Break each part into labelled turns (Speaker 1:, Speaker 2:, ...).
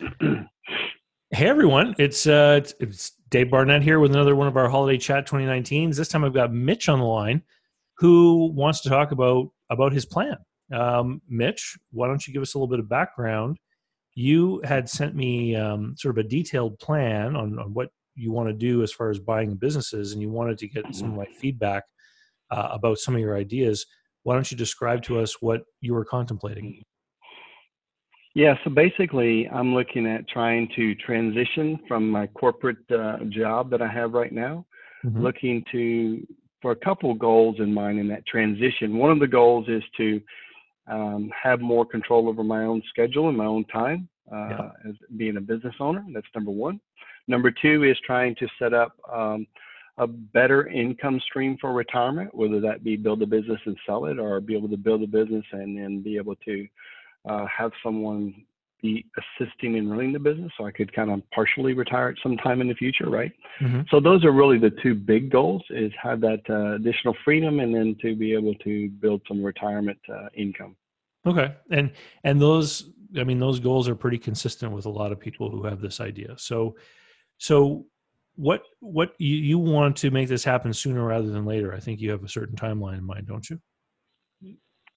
Speaker 1: Hey everyone, it's uh, it's, it's Dave Barnett here with another one of our holiday chat 2019s. This time I've got Mitch on the line, who wants to talk about about his plan. Um, Mitch, why don't you give us a little bit of background? You had sent me um, sort of a detailed plan on, on what you want to do as far as buying businesses, and you wanted to get some of my feedback uh, about some of your ideas. Why don't you describe to us what you were contemplating?
Speaker 2: Yeah, so basically, I'm looking at trying to transition from my corporate uh, job that I have right now, mm-hmm. looking to for a couple goals in mind in that transition. One of the goals is to um, have more control over my own schedule and my own time uh, yeah. as being a business owner. That's number one. Number two is trying to set up um, a better income stream for retirement, whether that be build a business and sell it, or be able to build a business and then be able to uh, have someone be assisting in running the business so I could kind of partially retire at some time in the future, right? Mm-hmm. So those are really the two big goals is have that uh, additional freedom and then to be able to build some retirement uh, income.
Speaker 1: Okay. And and those I mean those goals are pretty consistent with a lot of people who have this idea. So so what what you, you want to make this happen sooner rather than later. I think you have a certain timeline in mind, don't you?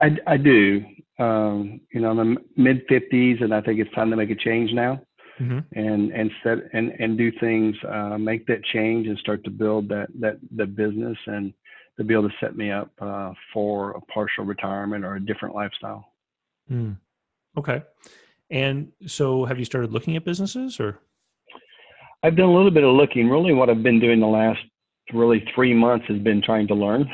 Speaker 2: I, I do. Um, you know, I'm in mid 50s, and I think it's time to make a change now, mm-hmm. and and set and and do things, uh, make that change, and start to build that that the business, and to be able to set me up uh, for a partial retirement or a different lifestyle.
Speaker 1: Mm. Okay. And so, have you started looking at businesses, or?
Speaker 2: I've done a little bit of looking. Really, what I've been doing the last really three months has been trying to learn.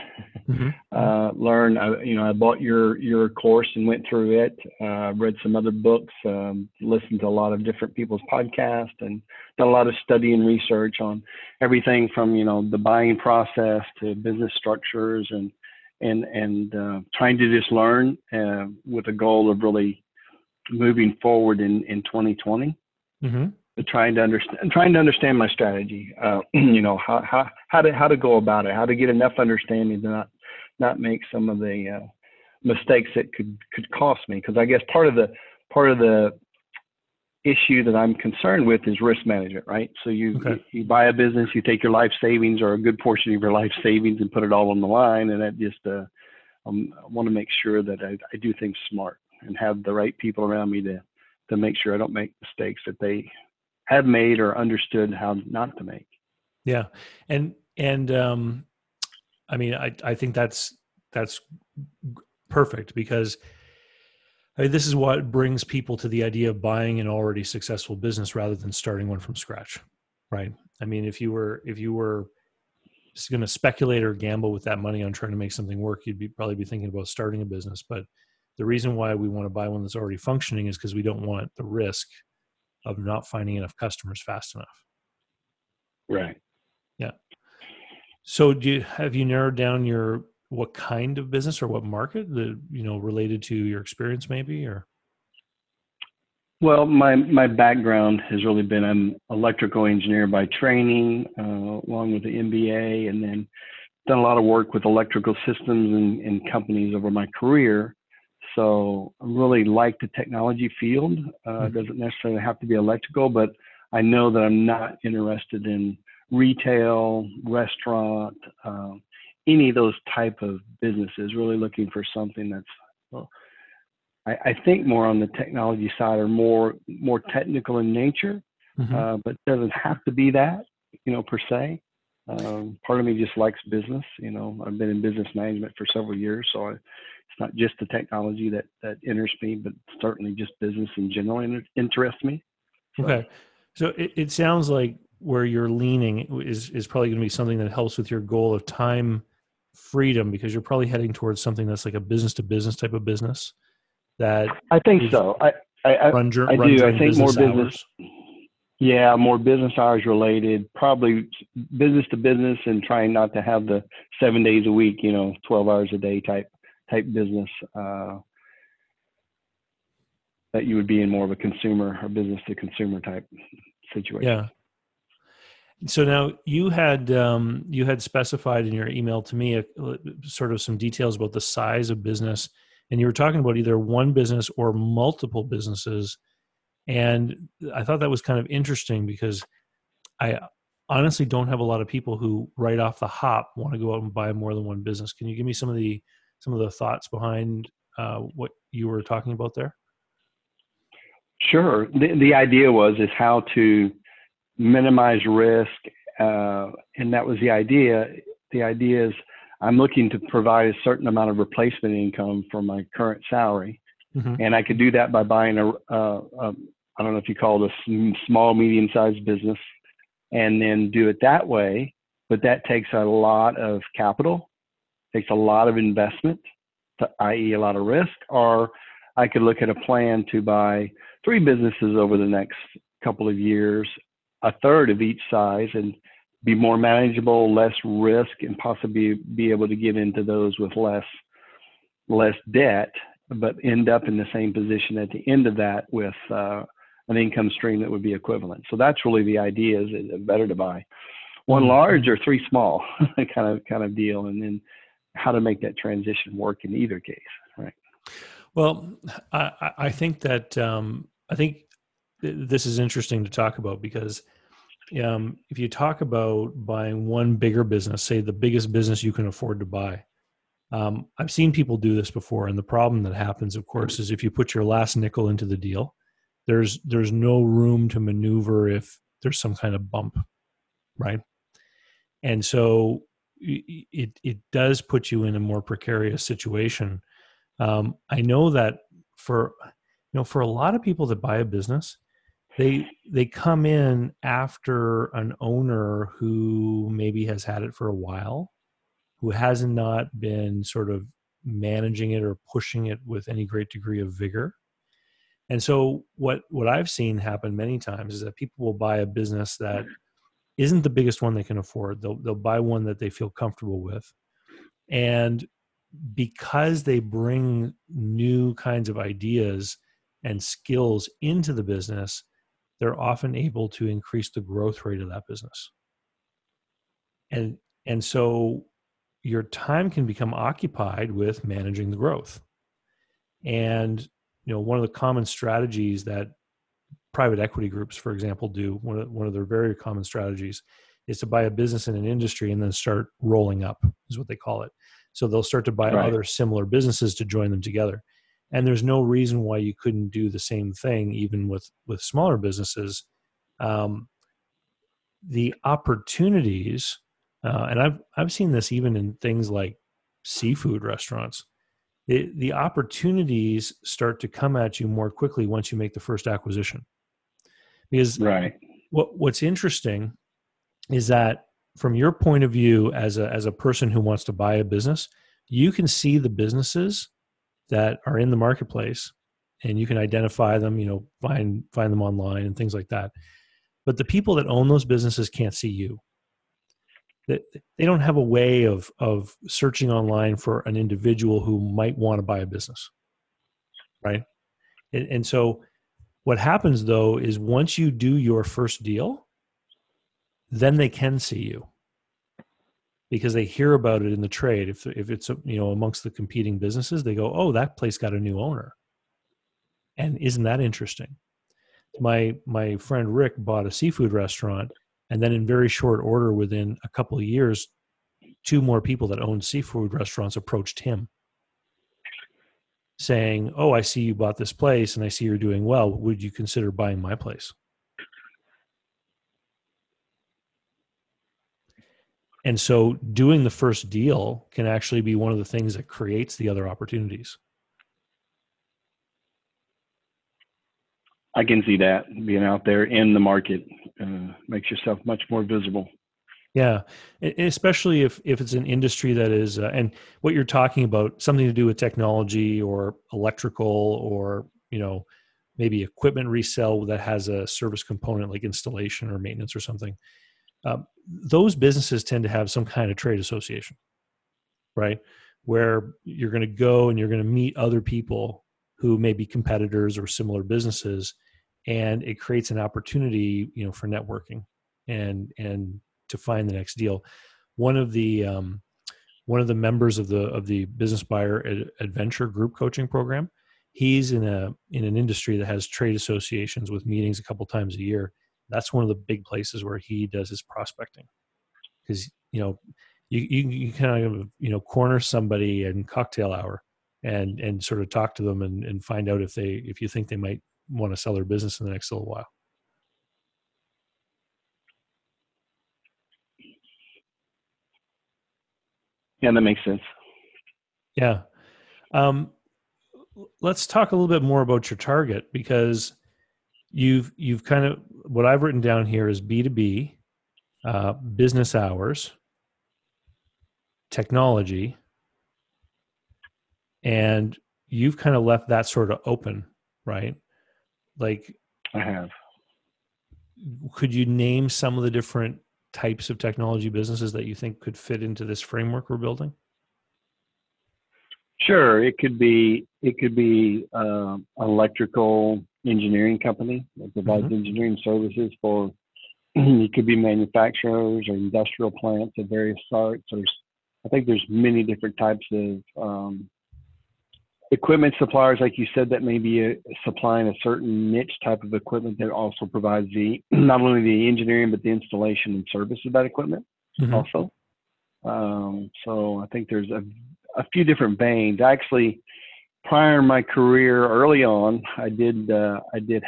Speaker 2: Mm-hmm. Uh, learn. I, you know, I bought your your course and went through it. Uh, read some other books. Um, listened to a lot of different people's podcasts and done a lot of study and research on everything from you know the buying process to business structures and and and uh, trying to just learn uh, with a goal of really moving forward in in 2020. Mm-hmm trying to understand trying to understand my strategy uh, you know how, how how to how to go about it how to get enough understanding to not not make some of the uh, mistakes that could could cost me because i guess part of the part of the issue that i'm concerned with is risk management right so you okay. you, buy a business you take your life savings or a good portion of your life savings and put it all on the line and that just uh, um, i want to make sure that I, I do things smart and have the right people around me to to make sure i don't make mistakes that they have made or understood how not to make.
Speaker 1: Yeah. And, and, um, I mean, I, I think that's, that's perfect because I mean, this is what brings people to the idea of buying an already successful business rather than starting one from scratch. Right. I mean, if you were, if you were, going to speculate or gamble with that money on trying to make something work, you'd be probably be thinking about starting a business. But the reason why we want to buy one that's already functioning is because we don't want the risk of not finding enough customers fast enough.
Speaker 2: Right.
Speaker 1: So do you have you narrowed down your what kind of business or what market that you know related to your experience maybe or
Speaker 2: well my my background has really been I'm an electrical engineer by training uh, along with the mba and then done a lot of work with electrical systems and, and companies over my career so I really like the technology field. Uh, mm-hmm. Doesn't necessarily have to be electrical, but I know that I'm not interested in retail, restaurant, uh, any of those type of businesses. Really looking for something that's well, I, I think more on the technology side or more more technical in nature, mm-hmm. uh, but doesn't have to be that, you know, per se. Um, part of me just likes business. You know, I've been in business management for several years, so I it's not just the technology that that interests me, but certainly just business in general interests me.
Speaker 1: So. Okay, so it, it sounds like where you're leaning is is probably going to be something that helps with your goal of time freedom because you're probably heading towards something that's like a business to business type of business. That
Speaker 2: I think so. I I, I, run, I run do. I think more business. Hours. Yeah, more business hours related, probably business to business, and trying not to have the seven days a week, you know, twelve hours a day type type business uh, that you would be in more of a consumer or business to consumer type situation.
Speaker 1: Yeah. So now you had um, you had specified in your email to me a, uh, sort of some details about the size of business, and you were talking about either one business or multiple businesses. And I thought that was kind of interesting because I honestly don't have a lot of people who right off the hop want to go out and buy more than one business. Can you give me some of the some of the thoughts behind uh, what you were talking about there?
Speaker 2: Sure. The, the idea was is how to minimize risk, uh, and that was the idea. The idea is I'm looking to provide a certain amount of replacement income for my current salary, mm-hmm. and I could do that by buying a, a, a I don't know if you call it a small medium sized business, and then do it that way. But that takes a lot of capital, takes a lot of investment, i.e., a lot of risk. Or I could look at a plan to buy three businesses over the next couple of years, a third of each size, and be more manageable, less risk, and possibly be able to get into those with less less debt, but end up in the same position at the end of that with uh, an income stream that would be equivalent. So that's really the idea: is it better to buy one mm-hmm. large or three small, kind of kind of deal, and then how to make that transition work in either case, right?
Speaker 1: Well, I, I think that um, I think this is interesting to talk about because um, if you talk about buying one bigger business, say the biggest business you can afford to buy, um, I've seen people do this before, and the problem that happens, of course, is if you put your last nickel into the deal, there's there's no room to maneuver if there's some kind of bump, right? And so it it does put you in a more precarious situation. Um, I know that for you know for a lot of people that buy a business they they come in after an owner who maybe has had it for a while who has not been sort of managing it or pushing it with any great degree of vigor. And so what what i've seen happen many times is that people will buy a business that mm-hmm. isn't the biggest one they can afford. They'll they'll buy one that they feel comfortable with. And because they bring new kinds of ideas and skills into the business, they're often able to increase the growth rate of that business. And and so your time can become occupied with managing the growth. And you know, one of the common strategies that private equity groups, for example, do one of one of their very common strategies is to buy a business in an industry and then start rolling up, is what they call it. So they'll start to buy right. other similar businesses to join them together. And there's no reason why you couldn't do the same thing even with with smaller businesses. Um, the opportunities, uh, and I've I've seen this even in things like seafood restaurants. It, the opportunities start to come at you more quickly once you make the first acquisition. Because
Speaker 2: right.
Speaker 1: what what's interesting is that from your point of view as a as a person who wants to buy a business, you can see the businesses that are in the marketplace and you can identify them, you know, find find them online and things like that. But the people that own those businesses can't see you. They, they don't have a way of of searching online for an individual who might want to buy a business. Right? And, and so what happens though is once you do your first deal, then they can see you because they hear about it in the trade. If if it's uh, you know amongst the competing businesses, they go, "Oh, that place got a new owner," and isn't that interesting? My my friend Rick bought a seafood restaurant, and then in very short order, within a couple of years, two more people that owned seafood restaurants approached him, saying, "Oh, I see you bought this place, and I see you're doing well. Would you consider buying my place?" And so doing the first deal can actually be one of the things that creates the other opportunities.
Speaker 2: I can see that being out there in the market uh, makes yourself much more visible.
Speaker 1: Yeah, especially if if it's an industry that is, uh, and what you're talking about, something to do with technology or electrical or you know maybe equipment resale that has a service component like installation or maintenance or something. Uh, those businesses tend to have some kind of trade association, right? Where you're going to go and you're going to meet other people who may be competitors or similar businesses, and it creates an opportunity, you know, for networking and and to find the next deal. One of the um, one of the members of the of the business buyer advantage group coaching program he's in a in an industry that has trade associations with meetings a couple times a year that's one of the big places where he does his prospecting. Because you know you, you you kind of you know corner somebody in cocktail hour and and sort of talk to them and, and find out if they if you think they might want to sell their business in the next little while.
Speaker 2: Yeah that makes sense.
Speaker 1: Yeah. Um, let's talk a little bit more about your target because you've you've kind of what I've written down here is B two B, uh, business hours, technology, and you've kind of left that sort of open, right? Like
Speaker 2: I have.
Speaker 1: Could you name some of the different types of technology businesses that you think could fit into this framework we're building?
Speaker 2: Sure, it could be it could be uh, electrical engineering company that provides mm-hmm. engineering services for. it could be manufacturers or industrial plants of various sorts. There's, I think there's many different types of um, equipment suppliers, like you said, that may be a, supplying a certain niche type of equipment that also provides the not only the engineering but the installation and service of that equipment mm-hmm. also. Um, so I think there's a a few different veins. Actually, prior in my career, early on, I did uh, I did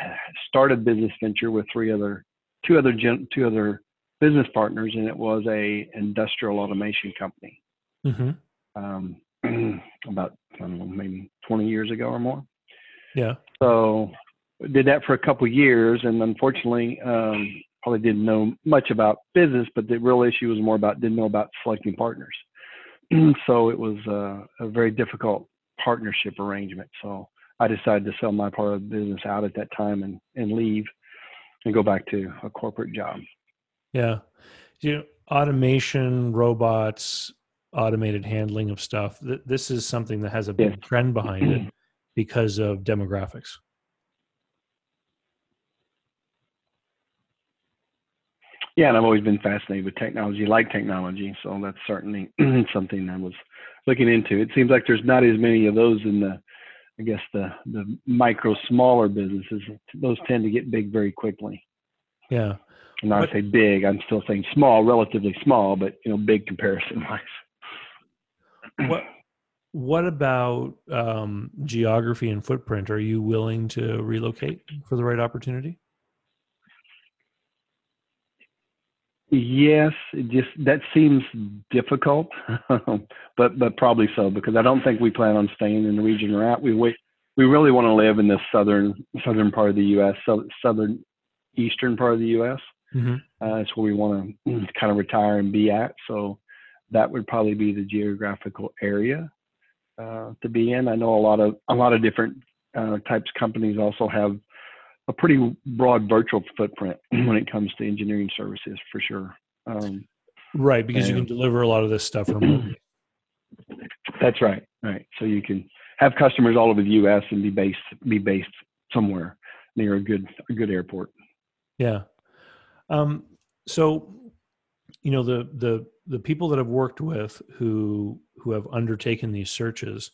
Speaker 2: start a business venture with three other two other gen, two other business partners, and it was a industrial automation company. Mm-hmm. Um, about I don't know, maybe 20 years ago or more.
Speaker 1: Yeah.
Speaker 2: So did that for a couple years, and unfortunately, um, probably didn't know much about business. But the real issue was more about didn't know about selecting partners. so it was a very difficult partnership arrangement. So I decided to sell my part of the business out at that time and, and leave and go back to a corporate job.
Speaker 1: Yeah. You know, automation, robots, automated handling of stuff. Th- this is something that has a big trend behind it because of demographics.
Speaker 2: yeah, and I've always been fascinated with technology, like technology. So that's certainly something that was looking into. It seems like there's not as many of those in the, I guess the the micro smaller businesses. Those tend to get big very quickly.
Speaker 1: Yeah.
Speaker 2: And I say big, I'm still saying small, relatively small, but you know, big comparison wise.
Speaker 1: what what about um, geography and footprint? Are you willing to relocate for the right opportunity?
Speaker 2: Yes, it just that seems difficult, but but probably so because I don't think we plan on staying in the region we're at. We we we really want to live in the southern southern part of the U.S. So, southern eastern part of the U.S. Mm-hmm. Uh, that's where we want to kind of retire and be at. So that would probably be the geographical area uh, to be in. I know a lot of a lot of different uh, types of companies also have a pretty broad virtual footprint when it comes to engineering services for sure. Um,
Speaker 1: right, because and, you can deliver a lot of this stuff remotely.
Speaker 2: That's right. Right. So you can have customers all over the U.S. and be based be based somewhere near a good a good airport.
Speaker 1: Yeah. Um, so, you know the the the people that I've worked with who who have undertaken these searches,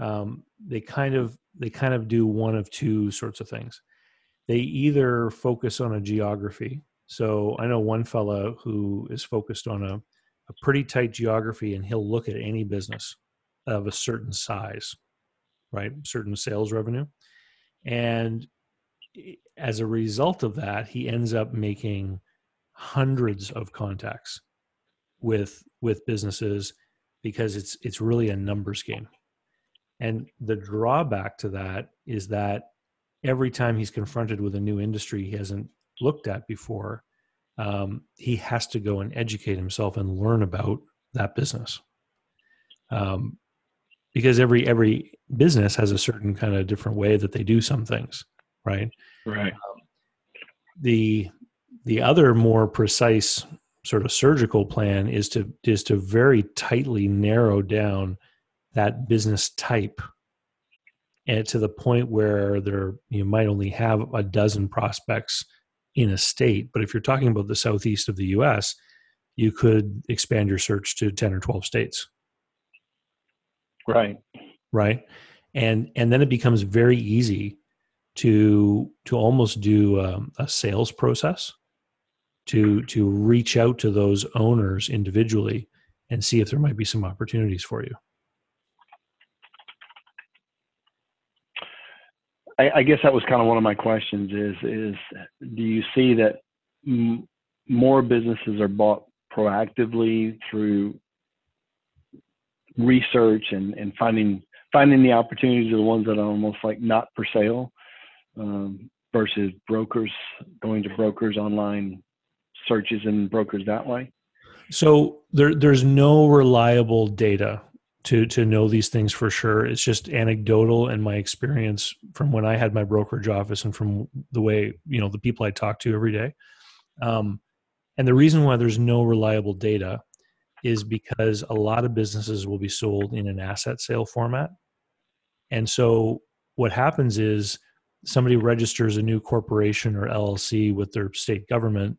Speaker 1: um, they kind of they kind of do one of two sorts of things they either focus on a geography. So I know one fella who is focused on a, a pretty tight geography and he'll look at any business of a certain size, right? Certain sales revenue. And as a result of that, he ends up making hundreds of contacts with with businesses because it's it's really a numbers game. And the drawback to that is that every time he's confronted with a new industry he hasn't looked at before, um, he has to go and educate himself and learn about that business. Um, because every every business has a certain kind of different way that they do some things, right?
Speaker 2: Right. Um,
Speaker 1: the the other more precise sort of surgical plan is to is to very tightly narrow down that business type and to the point where there you might only have a dozen prospects in a state. But if you're talking about the southeast of the U.S., you could expand your search to 10 or 12 states.
Speaker 2: Right.
Speaker 1: Right. and and then it becomes very easy to to almost do um, a sales process to to reach out to those owners individually and see if there might be some opportunities for you
Speaker 2: I, I guess that was kind of one of my questions is is do you see that m- more businesses are bought proactively through research and, and finding finding the opportunities are the ones that are almost like not for sale um, versus brokers going to brokers online searches and brokers that way?
Speaker 1: So there, there's no reliable data to to know these things for sure. It's just anecdotal and my experience from when I had my brokerage office and from the way you know the people I talk to every day. Um, and the reason why there's no reliable data is because a lot of businesses will be sold in an asset sale format. And so what happens is somebody registers a new corporation or LLC with their state government,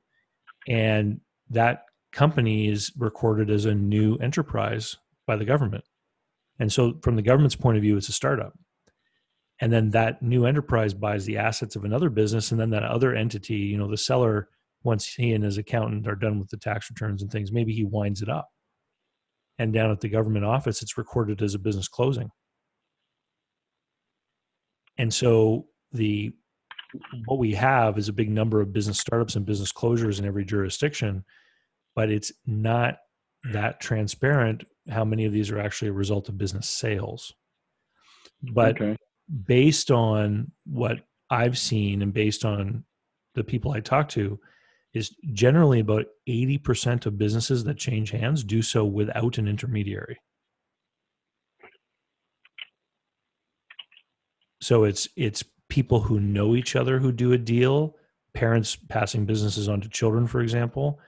Speaker 1: and that company is recorded as a new enterprise by the government. And so, from the government's point of view, it's a startup. And then that new enterprise buys the assets of another business. And then that other entity, you know, the seller, once he and his accountant are done with the tax returns and things, maybe he winds it up. And down at the government office, it's recorded as a business closing. And so, the what we have is a big number of business startups and business closures in every jurisdiction, but it's not that transparent how many of these are actually a result of business sales. But okay. based on what I've seen and based on the people I talk to, is generally about 80% of businesses that change hands do so without an intermediary. So it's it's people who know each other who do a deal, parents passing businesses on to children, for example,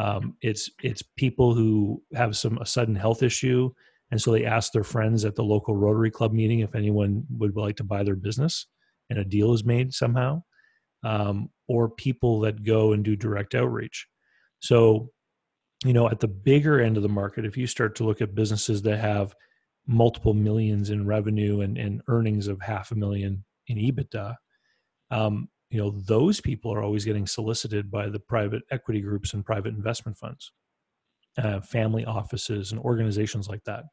Speaker 1: um, it's it's people who have some a sudden health issue, and so they ask their friends at the local Rotary Club meeting if anyone would like to buy their business, and a deal is made somehow, um, or people that go and do direct outreach. So, you know, at the bigger end of the market, if you start to look at businesses that have multiple millions in revenue and, and earnings of half a million in EBITDA, um, you know those people are always getting solicited by the private equity groups and private investment funds uh, family offices and organizations like that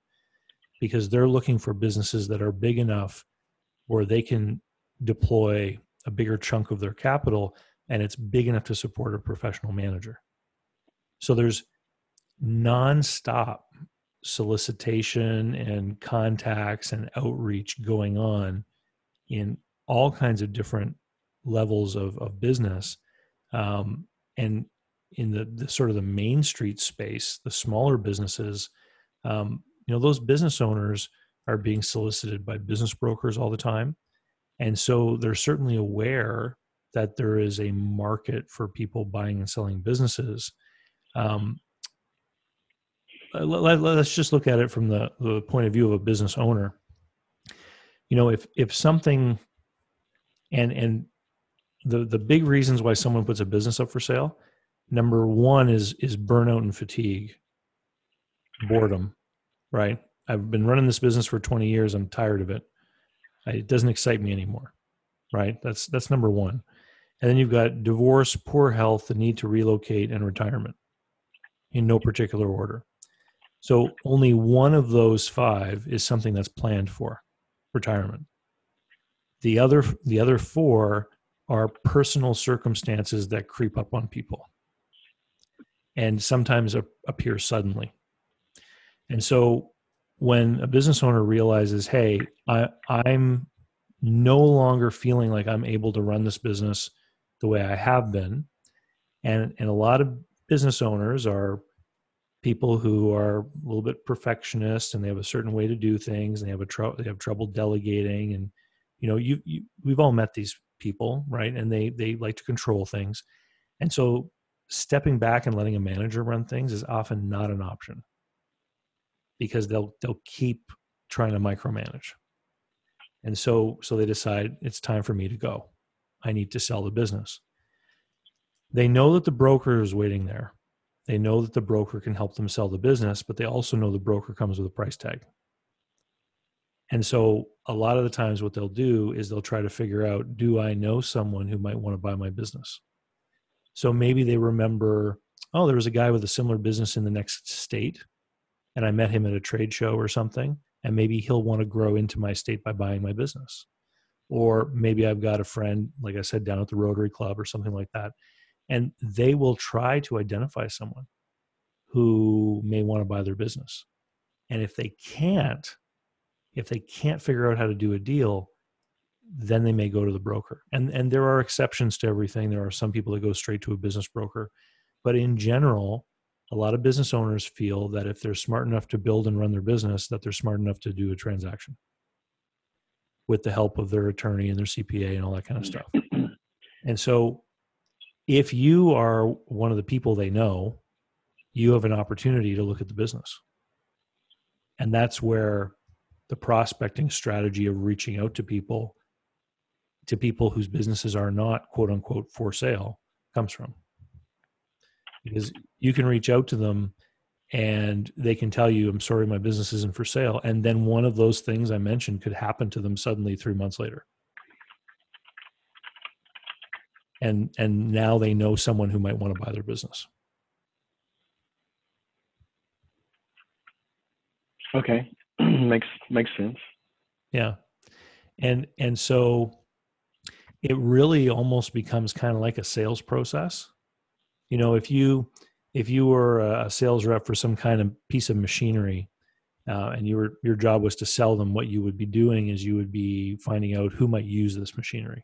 Speaker 1: because they're looking for businesses that are big enough where they can deploy a bigger chunk of their capital and it's big enough to support a professional manager. So there's nonstop solicitation and contacts and outreach going on in all kinds of different levels of, of business um, and in the, the, sort of the main street space the smaller businesses um, you know those business owners are being solicited by business brokers all the time. And so they're certainly aware that there is a market for people buying and selling businesses. Um, let, us just look at it from the, the point of view of a business owner. You know if if something and and the the big reasons why someone puts a business up for sale number one is is burnout and fatigue. Boredom right? I've been running this business for 20 years. I'm tired of it. It doesn't excite me anymore right? That's that's number one. And then you've got divorce poor health the need to relocate and retirement in no particular order. So only one of those five is something that's planned for retirement. The other the other four are personal circumstances that creep up on people and sometimes appear suddenly. And so when a business owner realizes, hey, I, I'm no longer feeling like I'm able to run this business the way I have been, and, and a lot of business owners are people who are a little bit perfectionist and they have a certain way to do things and they have a tr- they have trouble delegating and you know you, you we've all met these people, right? And they they like to control things. And so stepping back and letting a manager run things is often not an option because they'll they'll keep trying to micromanage. And so so they decide it's time for me to go. I need to sell the business. They know that the broker is waiting there. They know that the broker can help them sell the business, but they also know the broker comes with a price tag. And so a lot of the times what they'll do is they'll try to figure out do I know someone who might want to buy my business? So maybe they remember, oh, there was a guy with a similar business in the next state and I met him at a trade show or something and maybe he'll want to grow into my state by buying my business. Or maybe I've got a friend like I said down at the Rotary Club or something like that and they will try to identify someone who may want to buy their business. And if they can't, if they can't figure out how to do a deal, then they may go to the broker. And and there are exceptions to everything. There are some people that go straight to a business broker, but in general, a lot of business owners feel that if they're smart enough to build and run their business, that they're smart enough to do a transaction with the help of their attorney and their CPA and all that kind of stuff. And so if you are one of the people they know, you have an opportunity to look at the business. And that's where the prospecting strategy of reaching out to people, to people whose businesses are not quote unquote for sale, comes from. Because you can reach out to them and they can tell you, I'm sorry, my business isn't for sale. And then one of those things I mentioned could happen to them suddenly three months later and and now they know someone who might want to buy their business
Speaker 2: okay makes makes sense
Speaker 1: yeah and and so it really almost becomes kind of like a sales process you know if you if you were a sales rep for some kind of piece of machinery uh, and your your job was to sell them what you would be doing is you would be finding out who might use this machinery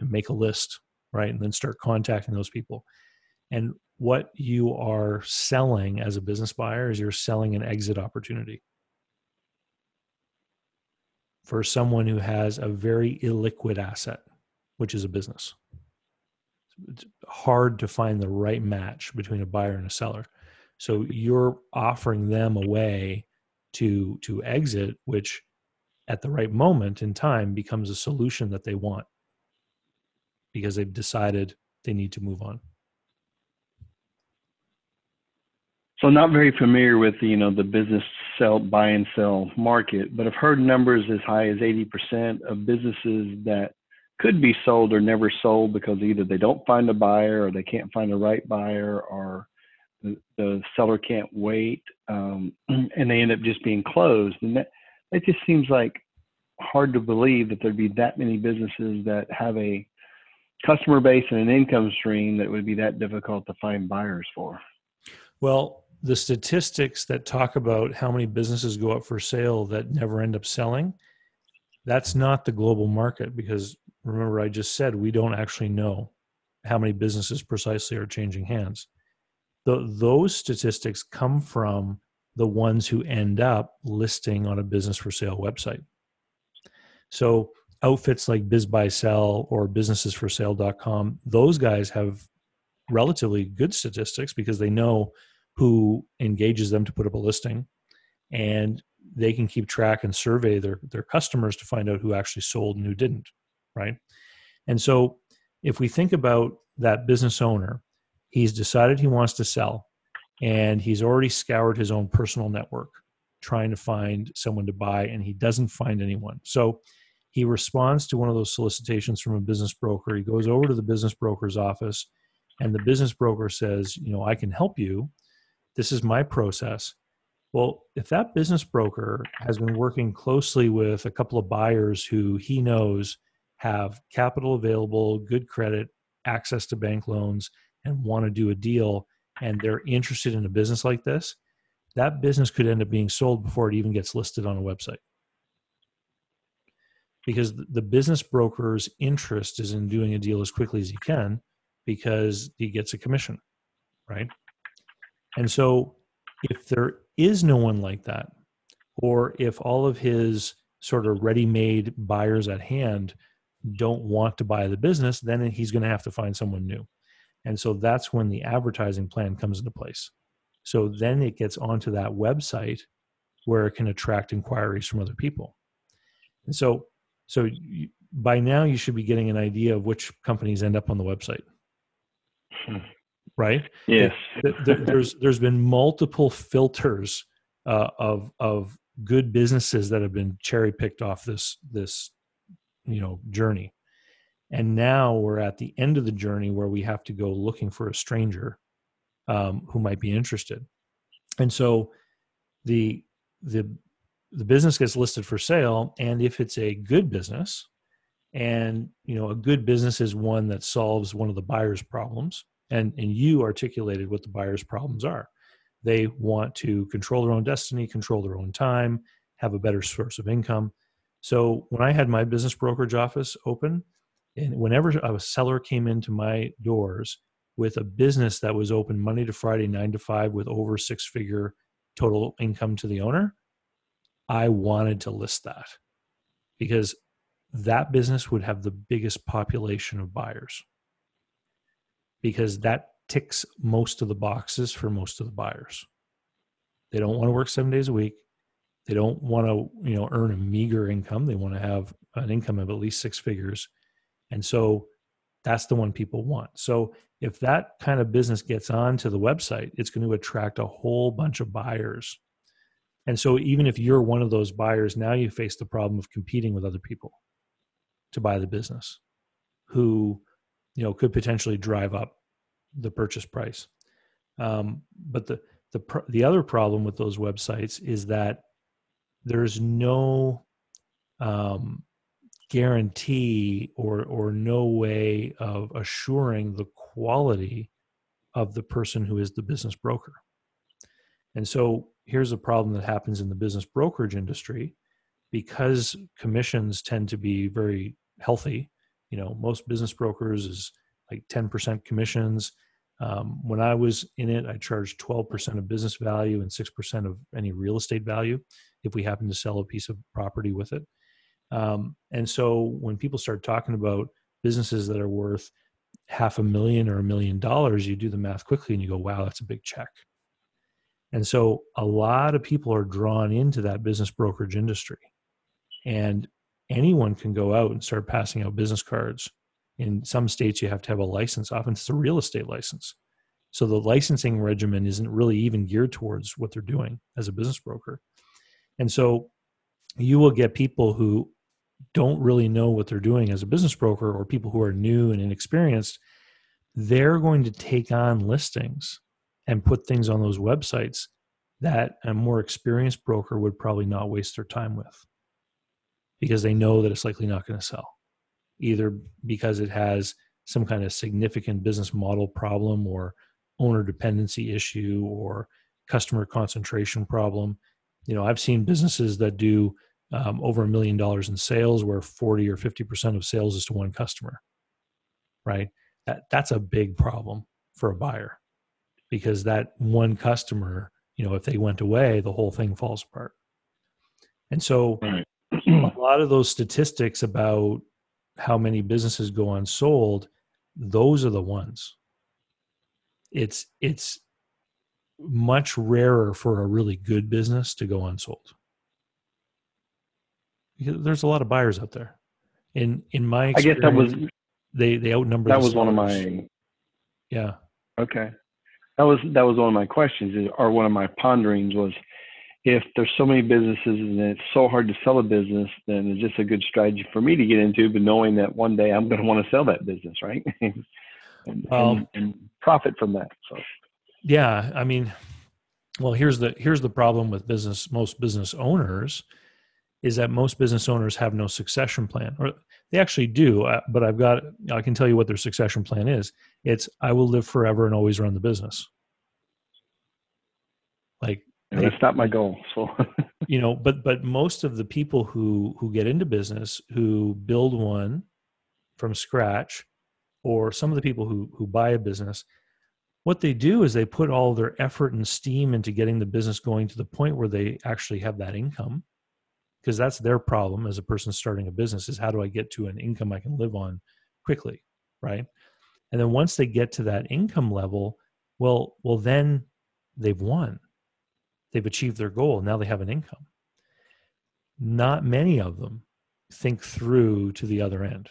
Speaker 1: and make a list right? And then start contacting those people. And what you are selling as a business buyer is you're selling an exit opportunity for someone who has a very illiquid asset, which is a business. It's hard to find the right match between a buyer and a seller. So you're offering them a way to to exit, which at the right moment in time becomes a solution that they want because they've decided they need to move on.
Speaker 2: So not very familiar with you know the business sell buy and sell market, but I've heard numbers as high as 80% of businesses that could be sold or never sold because either they don't find a buyer or they can't find the right buyer or the, the seller can't wait um, and they end up just being closed. And that, that just seems like hard to believe that there'd be that many businesses that have a customer base and an income stream that would be that difficult to find buyers for?
Speaker 1: Well, the statistics that talk about how many businesses go up for sale that never end up selling, that's not the global market because remember, I just said we don't actually know how many businesses precisely are changing hands. The, those statistics come from the ones who end up listing on a business for sale website. So outfits like BizBuySell or businessesforsale.com, those guys have relatively good statistics because they know who engages them to put up a listing and they can keep track and survey their, their customers to find out who actually sold and who didn't, right? And so if we think about that business owner, he's decided he wants to sell and he's already scoured his own personal network trying to find someone to buy and he doesn't find anyone. So he responds to one of those solicitations from a business broker. He goes over to the business broker's office, and the business broker says, You know, I can help you. This is my process. Well, if that business broker has been working closely with a couple of buyers who he knows have capital available, good credit, access to bank loans, and want to do a deal, and they're interested in a business like this, that business could end up being sold before it even gets listed on a website because the business broker's interest is in doing a deal as quickly as he can because he gets a commission, right? And so if there is no one like that, or if all of his sort of ready made buyers at hand don't want to buy the business, then he's going to have to find someone new. And so that's when the advertising plan comes into place. So then it gets onto that website where it can attract inquiries from other people. And so so you, by now, you should be getting an idea of which companies end up on the website, hmm. Right?
Speaker 2: Yes.
Speaker 1: there's there's been multiple filters uh, of of good businesses that have been cherry picked off this this you know journey and now we're at the end of the journey where we have to go looking for a stranger um, who might be interested and so the the the business gets listed for sale and if it's a good business and you know a good business is one that solves one of the buyer's problems and and you articulated what the buyer's problems are. They want to control their own destiny control their own time have a better source of income. So when i had my business brokerage office open and whenever a seller came into my doors with a business that was open monday to friday 9 to 5 with over six figure total income to the owner i wanted to list that because that business would have the biggest population of buyers because that ticks most of the boxes for most of the buyers. They don't want to work 7 days a week. They don't want to, you know, earn a meager income. They want to have an income of at least six figures. And so that's the one people want. So if that kind of business gets onto the website, it's going to attract a whole bunch of buyers. And so even if you're one of those buyers, now you face the problem of competing with other people to buy the business who you know could potentially drive up the purchase price um, but the the the other problem with those websites is that there's no um, guarantee or or no way of assuring the quality of the person who is the business broker and so here's a problem that happens in the business brokerage industry because commissions tend to be very healthy. You know, most business brokers is like 10% commissions. Um, when I was in it, I charged 12% of business value and 6% of any real estate value if we happen to sell a piece of property with it. Um, and so when people start talking about businesses that are worth half a million or a million dollars, you do the math quickly and you go, wow, that's a big check. And so a lot of people are drawn into that business brokerage industry. And anyone can go out and start passing out business cards. In some states, you have to have a license. Often it's a real estate license. So the licensing regimen isn't really even geared towards what they're doing as a business broker. And so you will get people who don't really know what they're doing as a business broker or people who are new and inexperienced. They're going to take on listings and put things on those websites that a more experienced broker would probably not waste their time with because they know that it's likely not going to sell, either because it has some kind of significant business model problem or owner dependency issue or customer concentration problem. You know, I've seen businesses that do um, over a million dollars in sales where 40 or 50% of sales is to one customer, right? That, that's a big problem for a buyer because that one customer, you know, if they went away, the whole thing falls apart. And so right Mm. a lot of those statistics about how many businesses go unsold, those are the ones. It's it's much rarer for a really good business to go unsold. Because there's a lot of buyers out there. In in my
Speaker 2: I guess that was
Speaker 1: they they outnumber.
Speaker 2: That was sellers. one of my.
Speaker 1: Yeah.
Speaker 2: Okay. That was that was one of my questions, or one of my ponderings was if there's so many businesses and it's so hard to sell a business, then it's just a good strategy for me to get into, but knowing that one day I'm going to want to sell that business, right? and, and, and, profit from that. So,
Speaker 1: yeah, I mean, well, here's the here's the problem with business. Most business owners is that most business owners have no succession plan, or they actually do. Uh, but I've got I can tell you what their succession plan is. It's I will live forever and always run the business. Like
Speaker 2: and that's not my goal. So.
Speaker 1: You know, but but most of the people who who get into business who build one from scratch, or some of the people who who buy a business, what they do is they put all their effort and steam into getting the business going to the point where they actually have that income because that's their problem as a person starting a business is how do i get to an income i can live on quickly right? And then once they get to that income level well well then they've won they've achieved their goal. Now they have an income. Not many of them think through to the other end.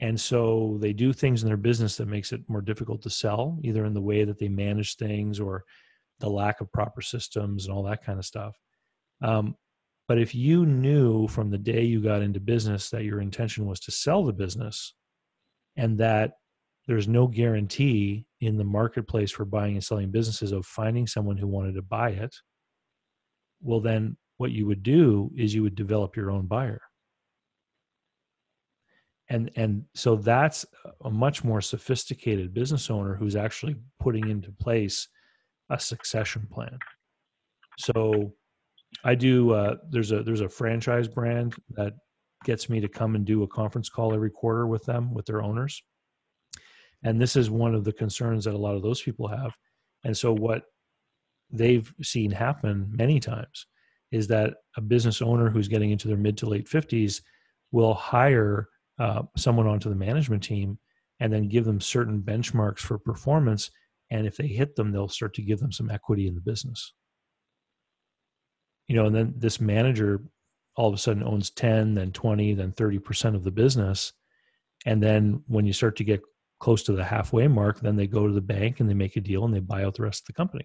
Speaker 1: And so they do things in their business that makes it more difficult to sell, either in the way that they manage things or the lack of proper systems and all that kind of stuff. Um, but if you knew from the day you got into business that your intention was to sell the business and that there's no guarantee in the marketplace for buying and selling businesses of finding someone who wanted to buy it, well, then what you would do is you would develop your own buyer. And, and so that's a much more sophisticated business owner who's actually putting into place a succession plan. So I do. Uh, there's a there's a franchise brand that gets me to come and do a conference call every quarter with them with their owners, and this is one of the concerns that a lot of those people have. And so what they've seen happen many times is that a business owner who's getting into their mid to late 50s will hire uh, someone onto the management team and then give them certain benchmarks for performance. And if they hit them they'll start to give them some equity in the business. You know and then this manager all of a sudden owns 10 then 20 then 30% of the business. And then when you start to get close to the halfway mark then they go to the bank and they make a deal and they buy out the rest of the company.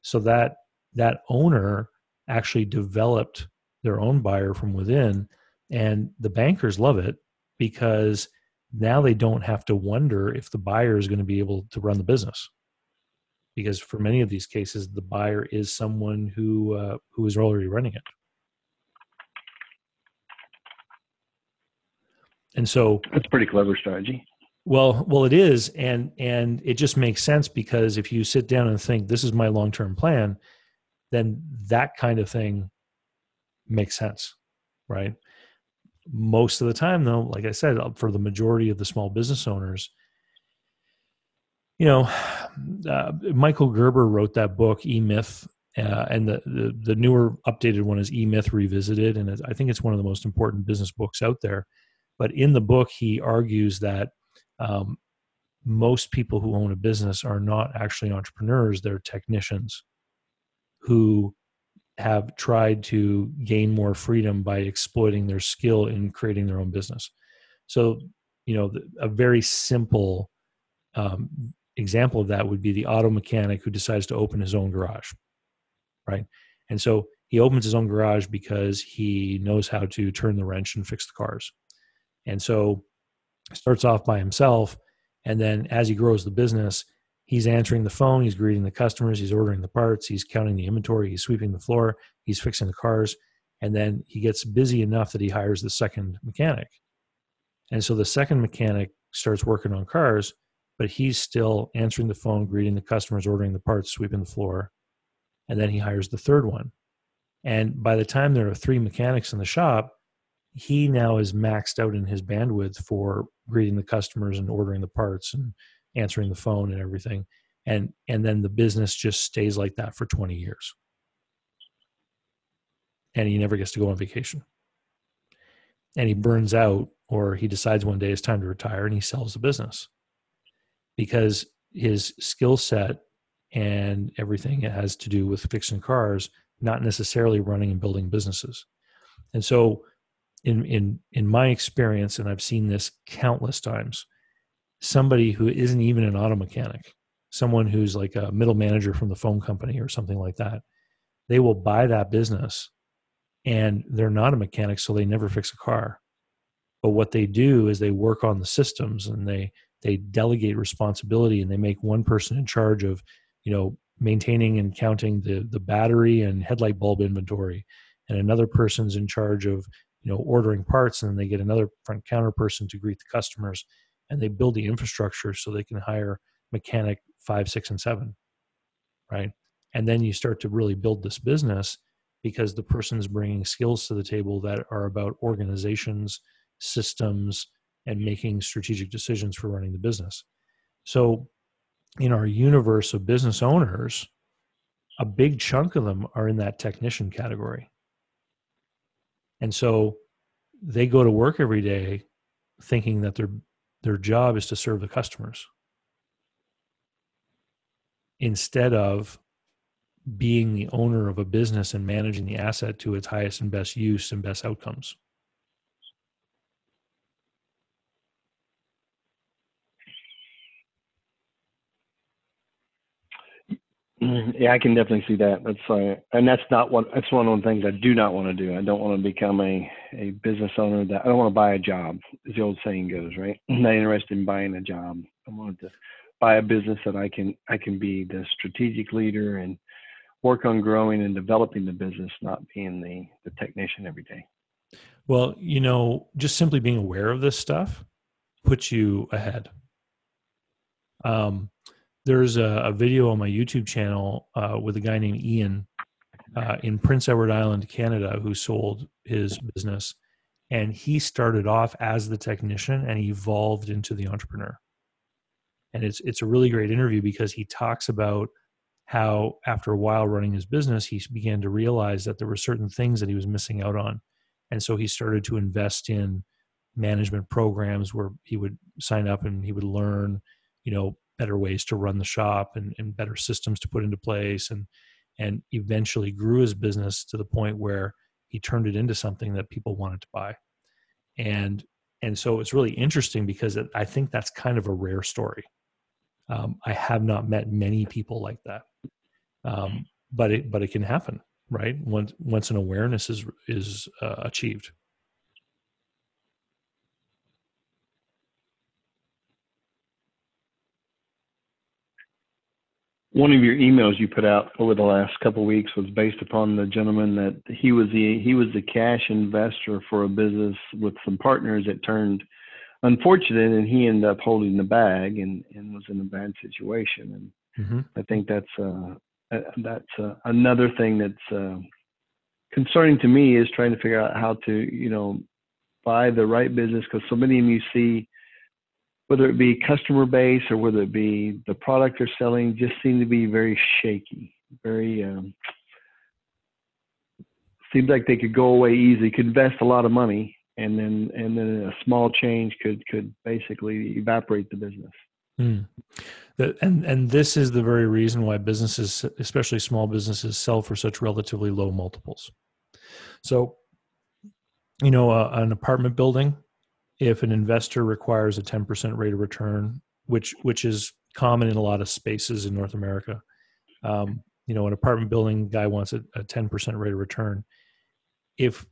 Speaker 1: So that that owner actually developed their own buyer from within and the bankers love it because now they don't have to wonder if the buyer is going to be able to run the business. Because for many of these cases the buyer is someone who uh, who is already running it. And so
Speaker 2: that's pretty clever strategy
Speaker 1: well well it is and and it just makes sense because if you sit down and think this is my long-term plan then that kind of thing makes sense right most of the time though like i said for the majority of the small business owners you know, uh, Michael Gerber wrote that book, E Myth, uh, and the, the, the newer updated one is E Myth Revisited, and I think it's one of the most important business books out there. But in the book, he argues that um, most people who own a business are not actually entrepreneurs; they're technicians who have tried to gain more freedom by exploiting their skill in creating their own business. So, you know, a very simple um, example of that would be the auto mechanic who decides to open his own garage, right? And so he opens his own garage because he knows how to turn the wrench and fix the cars. And so starts off by himself. And then as he grows the business, he's answering the phone, he's greeting the customers, he's ordering the parts, he's counting the inventory, he's sweeping the floor, he's fixing the cars. And then he gets busy enough that he hires the second mechanic. And so the second mechanic starts working on cars but he's still answering the phone, greeting the customers, ordering the parts, sweeping the floor. And then he hires the third one. And by the time there are three mechanics in the shop, he now is maxed out in his bandwidth for greeting the customers and ordering the parts and answering the phone and everything. And and then the business just stays like that for 20 years. And he never gets to go on vacation. And he burns out or he decides one day it's time to retire and he sells the business because his skill set and everything it has to do with fixing cars, not necessarily running and building businesses. And so, in in in my experience, and I've seen this countless times, somebody who isn't even an auto mechanic, someone who's like a middle manager from the phone company or something like that, they will buy that business, and they're not a mechanic, so they never fix a car. But what they do is they work on the systems and they they delegate responsibility and they make one person in charge of you know maintaining and counting the the battery and headlight bulb inventory and another person's in charge of you know ordering parts and then they get another front counter person to greet the customers and they build the infrastructure so they can hire mechanic five six and seven right and then you start to really build this business because the person is bringing skills to the table that are about organizations systems and making strategic decisions for running the business. So, in our universe of business owners, a big chunk of them are in that technician category. And so they go to work every day thinking that their their job is to serve the customers instead of being the owner of a business and managing the asset to its highest and best use and best outcomes.
Speaker 2: Yeah, I can definitely see that. That's uh, and that's not what that's one of the things I do not want to do. I don't want to become a a business owner that I don't want to buy a job, as the old saying goes, right? I'm not interested in buying a job. I want to buy a business that I can I can be the strategic leader and work on growing and developing the business, not being the the technician every day.
Speaker 1: Well, you know, just simply being aware of this stuff puts you ahead. Um, there's a, a, video on my YouTube channel uh, with a guy named Ian uh, in Prince Edward Island, Canada, who sold his business, and he started off as the technician and evolved into the entrepreneur. And it's it's a really great interview because he talks about how after a while running his business, he began to realize that there were certain things that he was missing out on, and so he started to invest in management programs where he would sign up and he would learn, you know, better ways to run the shop and, and better systems to put into place and and eventually grew his business to the point where he turned it into something that people wanted to buy. And and so it's really interesting because it, i think that's kind of a rare story. Um, i have not met many people like that. Um, but it but it can happen right? Once once an awareness is is uh, achieved
Speaker 2: one of your emails you put out over the last couple of weeks was based upon the gentleman that he was the he was the cash investor for a business with some partners that turned unfortunate and he ended up holding the bag and, and was in a bad situation and mm-hmm. I think that's uh, that's uh, another thing that's uh, concerning to me is trying to figure out how to you know buy the right business because so many of you see whether it be customer base or whether it be the product they're selling, just seem to be very shaky, very um, seems like they could go away easy, could invest a lot of money, and then and then a small change could could basically evaporate the business.
Speaker 1: The, and and this is the very reason why businesses, especially small businesses, sell for such relatively low multiples. So, you know, uh, an apartment building if an investor requires a 10% rate of return, which which is common in a lot of spaces in North America, um, you know, an apartment building guy wants a, a 10% rate of return. If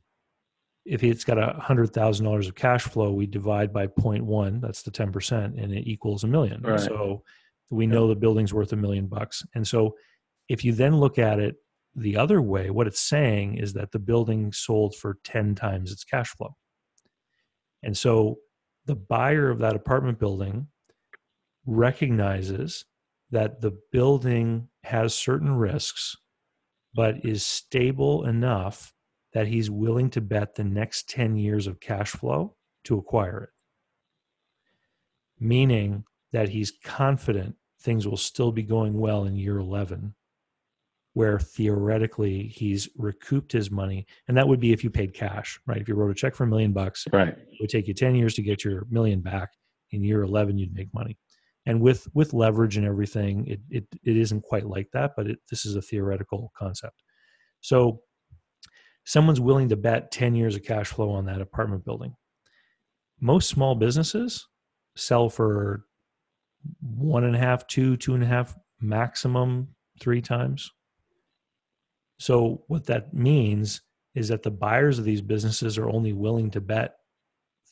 Speaker 1: if it's got a hundred thousand dollars of cash flow, we divide by 0.1, that's the 10%, and it equals a million. Right. So we know the building's worth a million bucks. And so if you then look at it the other way, what it's saying is that the building sold for 10 times its cash flow. And so the buyer of that apartment building recognizes that the building has certain risks, but is stable enough that he's willing to bet the next 10 years of cash flow to acquire it. Meaning that he's confident things will still be going well in year 11 where theoretically he's recouped his money and that would be if you paid cash right? If you wrote a check for a million bucks
Speaker 2: right.
Speaker 1: it would take you 10 years to get your million back. In year 11 you'd make money. And with with leverage and everything it it, it isn't quite like that but it, this is a theoretical concept. So someone's willing to bet 10 years of cash flow on that apartment building. Most small businesses sell for one and a half two two and a half maximum three times so, what that means is that the buyers of these businesses are only willing to bet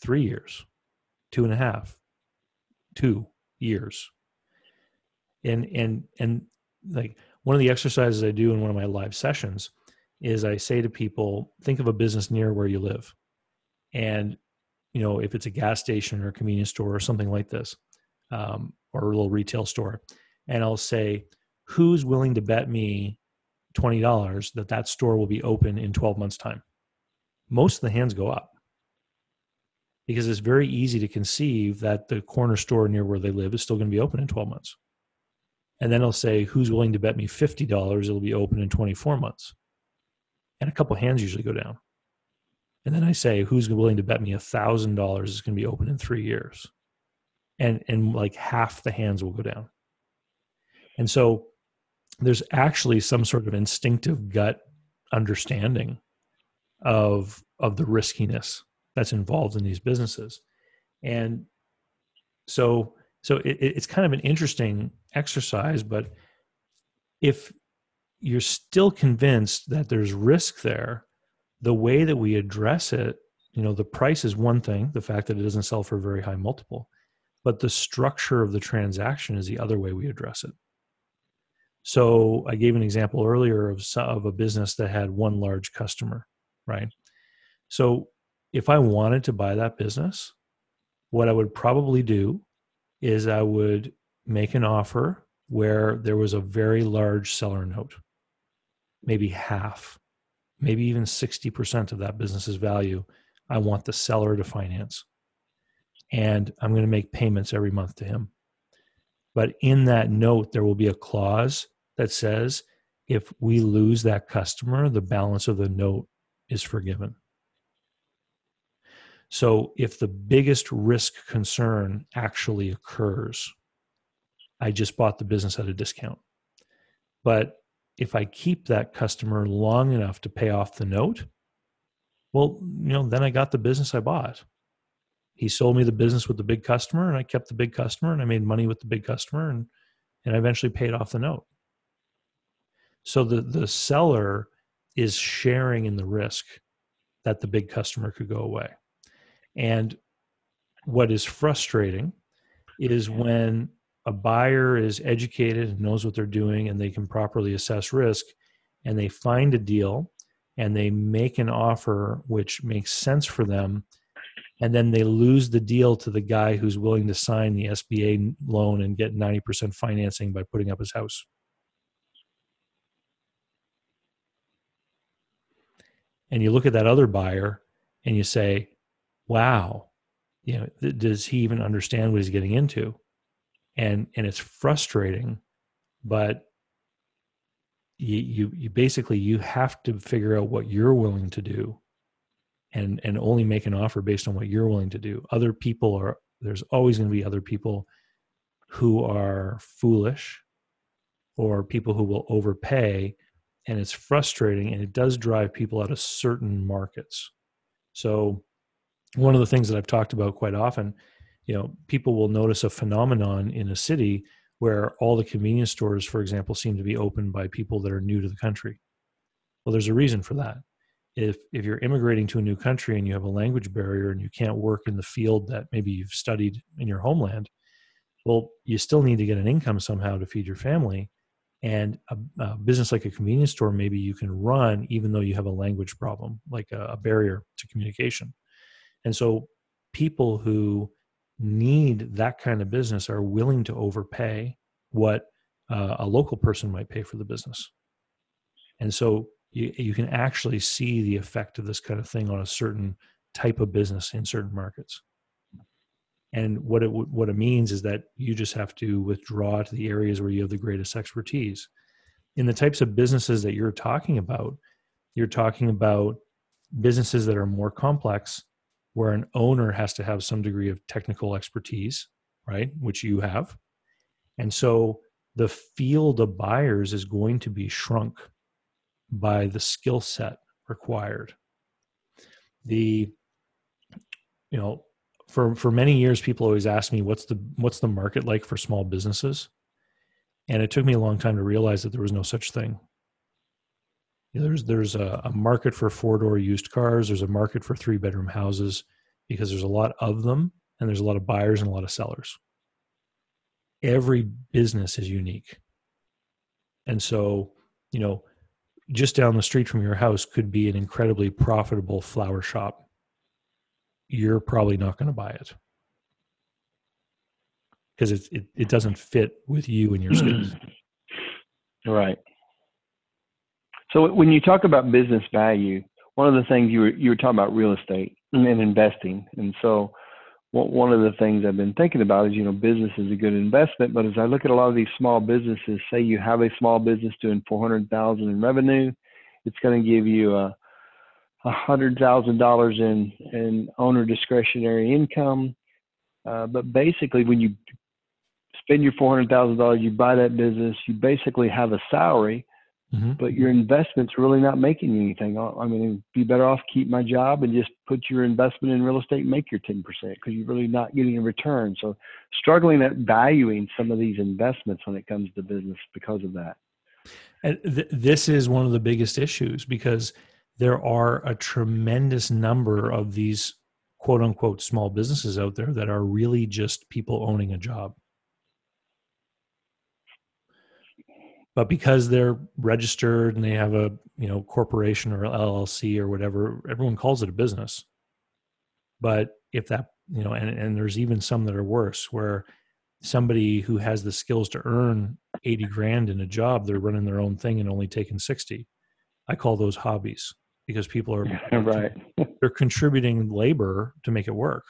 Speaker 1: three years, two and a half, two years. And, and, and like one of the exercises I do in one of my live sessions is I say to people, think of a business near where you live. And, you know, if it's a gas station or a convenience store or something like this, um, or a little retail store, and I'll say, who's willing to bet me $20 that that store will be open in 12 months time. Most of the hands go up. Because it's very easy to conceive that the corner store near where they live is still going to be open in 12 months. And then i'll say who's willing to bet me $50 it'll be open in 24 months? And a couple hands usually go down. And then i say who's willing to bet me $1000 is going to be open in three years? And and like half the hands will go down. And so there's actually some sort of instinctive gut understanding of of the riskiness that's involved in these businesses and so so it, it's kind of an interesting exercise but if you're still convinced that there's risk there, the way that we address it, you know, the price is one thing, the fact that it doesn't sell for a very high multiple, but the structure of the transaction is the other way we address it. So I gave an example earlier of, of a business that had one large customer, right? So if I wanted to buy that business, what I would probably do is I would make an offer where there was a very large seller note, maybe half, maybe even 60% of that business's value. I want the seller to finance. And I'm going to make payments every month to him. But in that note, there will be a clause that says if we lose that customer, the balance of the note is forgiven. So if the biggest risk concern actually occurs, I just bought the business at a discount. But if I keep that customer long enough to pay off the note, well, you know, then I got the business I bought. He sold me the business with the big customer and I kept the big customer and I made money with the big customer and and I eventually paid off the note. So the the seller is sharing in the risk that the big customer could go away. And what is frustrating is mm-hmm. when a buyer is educated and knows what they're doing and they can properly assess risk and they find a deal and they make an offer which makes sense for them and then they lose the deal to the guy who's willing to sign the SBA loan and get 90% financing by putting up his house. And you look at that other buyer and you say, wow, you know, th- does he even understand what he's getting into? And and it's frustrating, but you you, you basically you have to figure out what you're willing to do and and only make an offer based on what you're willing to do. Other people are there's always going to be other people who are foolish or people who will overpay and it's frustrating and it does drive people out of certain markets. So one of the things that I've talked about quite often, you know, people will notice a phenomenon in a city where all the convenience stores, for example, seem to be opened by people that are new to the country. Well, there's a reason for that. If if you're immigrating to a new country and you have a language barrier and you can't work in the field that maybe you've studied in your homeland, well, you still need to get an income somehow to feed your family. And a, a business like a convenience store, maybe you can run even though you have a language problem, like a, a barrier to communication. And so people who need that kind of business are willing to overpay what uh, a local person might pay for the business. And so you, you can actually see the effect of this kind of thing on a certain type of business in certain markets. And what it what it means is that you just have to withdraw to the areas where you have the greatest expertise. In the types of businesses that you're talking about, you're talking about businesses that are more complex where an owner has to have some degree of technical expertise, right? Which you have. And so the field of buyers is going to be shrunk by the skill set required. The, you know, for for many years people always ask me what's the what's the market like for small businesses and it took me a long time to realize that there was no such thing there's there's a, a market for four door used cars. There's a market for three bedroom houses because there's a lot of them and there's a lot of buyers and a lot of sellers. Every business is unique. And so, you know, just down the street from your house could be an incredibly profitable flower shop. You're probably not going to buy it because it, it, it doesn't fit with you and your skills.
Speaker 2: Right. So when you talk about business value, one of the things you were you were talking about real estate and investing, and so one of the things I've been thinking about is you know business is a good investment, but as I look at a lot of these small businesses, say you have a small business doing four hundred thousand in revenue, it's going to give you a a hundred thousand dollars in in owner discretionary income, uh, but basically when you spend your four hundred thousand dollars, you buy that business, you basically have a salary Mm-hmm. But your investment's really not making you anything. I mean, be better off keep my job and just put your investment in real estate and make your 10% because you're really not getting a return. So struggling at valuing some of these investments when it comes to business because of that.
Speaker 1: And th- this is one of the biggest issues because there are a tremendous number of these quote unquote small businesses out there that are really just people owning a job. But because they're registered and they have a you know corporation or LLC or whatever, everyone calls it a business. But if that you know, and, and there's even some that are worse where somebody who has the skills to earn 80 grand in a job, they're running their own thing and only taking 60. I call those hobbies because people are
Speaker 2: right.
Speaker 1: they're contributing labor to make it work.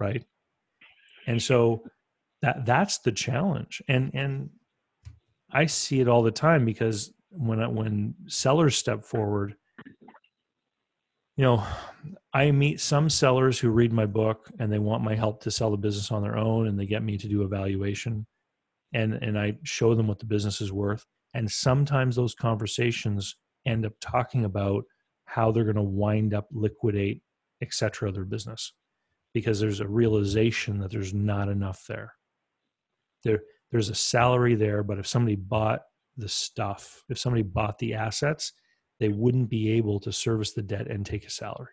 Speaker 1: Right. And so that that's the challenge. And and I see it all the time because when I, when sellers step forward, you know, I meet some sellers who read my book and they want my help to sell the business on their own and they get me to do evaluation and and I show them what the business is worth and sometimes those conversations end up talking about how they're going to wind up liquidate etc their business because there's a realization that there's not enough there there there's a salary there but if somebody bought the stuff if somebody bought the assets they wouldn't be able to service the debt and take a salary.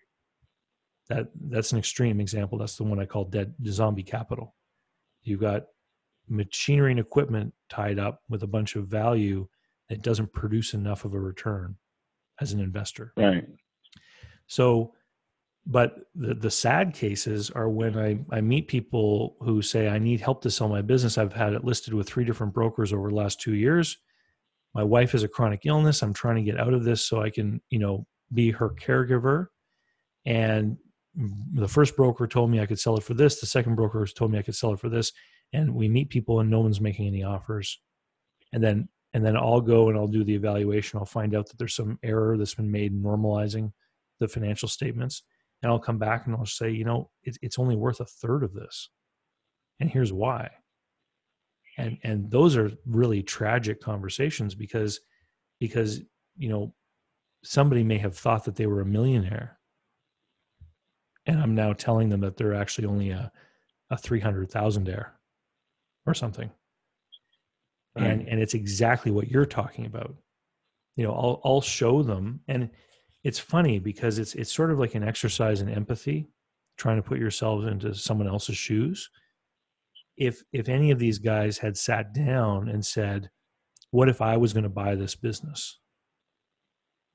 Speaker 1: That that's an extreme example. That's the one I call dead zombie capital. You've got machinery and equipment tied up with a bunch of value that doesn't produce enough of a return as an investor.
Speaker 2: Right.
Speaker 1: So, but the, the sad cases are when I, I meet people who say, I need help to sell my business. I've had it listed with three different brokers over the last two years my wife has a chronic illness i'm trying to get out of this so i can you know be her caregiver and the first broker told me i could sell it for this the second broker told me i could sell it for this and we meet people and no one's making any offers and then and then i'll go and i'll do the evaluation. I'll find out that there's some error that's been made normalizing the financial statements and i'll come back and i'll say you know it, it's only worth a third of this and here's why. And and those are really tragic conversations because because you know somebody may have thought that they were a millionaire and i'm now telling them that they're actually only a a 300,000 air or something right. and and it's exactly what you're talking about. You know I'll I'll show them and it's funny because it's it's sort of like an exercise in empathy trying to put yourselves into someone else's shoes. If if any of these guys had sat down and said what if i was going to buy this business?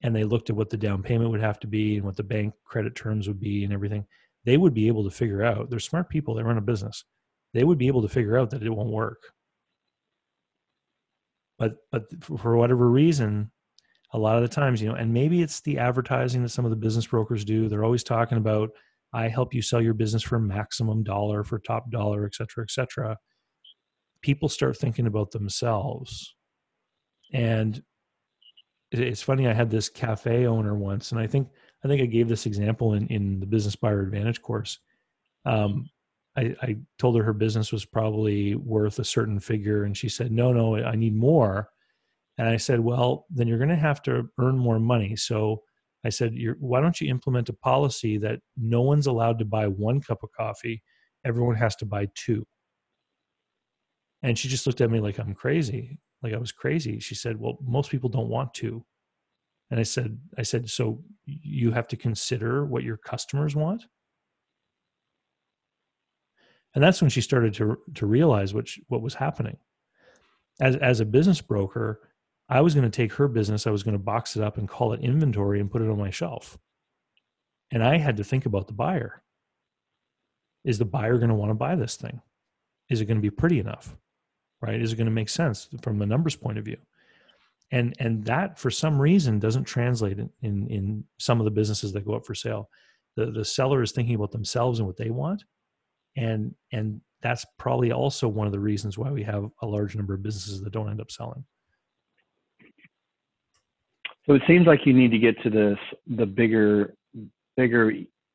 Speaker 1: and they looked at what the down payment would have to be and what the bank credit terms would be and everything they would be able to figure out they're smart people they run a business they would be able to figure out that it won't work but but for whatever reason a lot of the times you know and maybe it's the advertising that some of the business brokers do they're always talking about I help you sell your business for maximum dollar, for top dollar, et cetera, et cetera. People start thinking about themselves. And it's funny, I had this cafe owner once, and I think I think I gave this example in, in the Business Buyer Advantage course. Um, I, I told her her business was probably worth a certain figure, and she said, No, no, I need more. And I said, Well, then you're going to have to earn more money. So I said, why don't you implement a policy that no one's allowed to buy one cup of coffee, everyone has to buy two? And she just looked at me like I'm crazy, like I was crazy. She said, well, most people don't want to. And I said, I said, so you have to consider what your customers want. And that's when she started to to realize what she, what was happening. As as a business broker, I was going to take her business, I was going to box it up and call it inventory and put it on my shelf. And I had to think about the buyer. Is the buyer going to want to buy this thing? Is it going to be pretty enough? Right? Is it going to make sense from the numbers point of view? And and that for some reason doesn't translate in, in, in some of the businesses that go up for sale. The the seller is thinking about themselves and what they want. And and that's probably also one of the reasons why we have a large number of businesses that don't end up selling.
Speaker 2: So it seems like you need to get to this the bigger bigger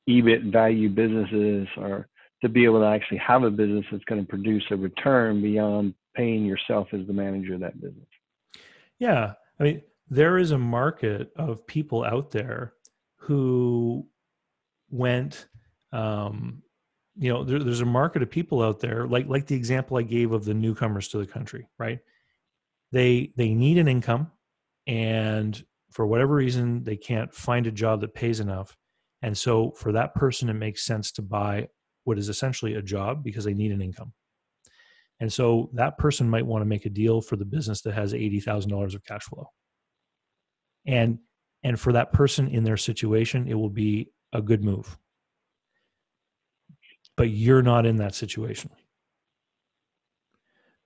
Speaker 2: EBIT value businesses or to be able to actually have a business that's going to produce a return beyond paying yourself as the manager of that business.
Speaker 1: Yeah. I mean, there is a market of people out there who went um, you know there, there's a market of people out there like like the example i gave of the newcomers to the country right they they need an income and for whatever reason they can't find a job that pays enough and so for that person it makes sense to buy what is essentially a job because they need an income and so that person might want to make a deal for the business that has $80,000 of cash flow. And and for that person in their situation, it will be a good move. But you're not in that situation.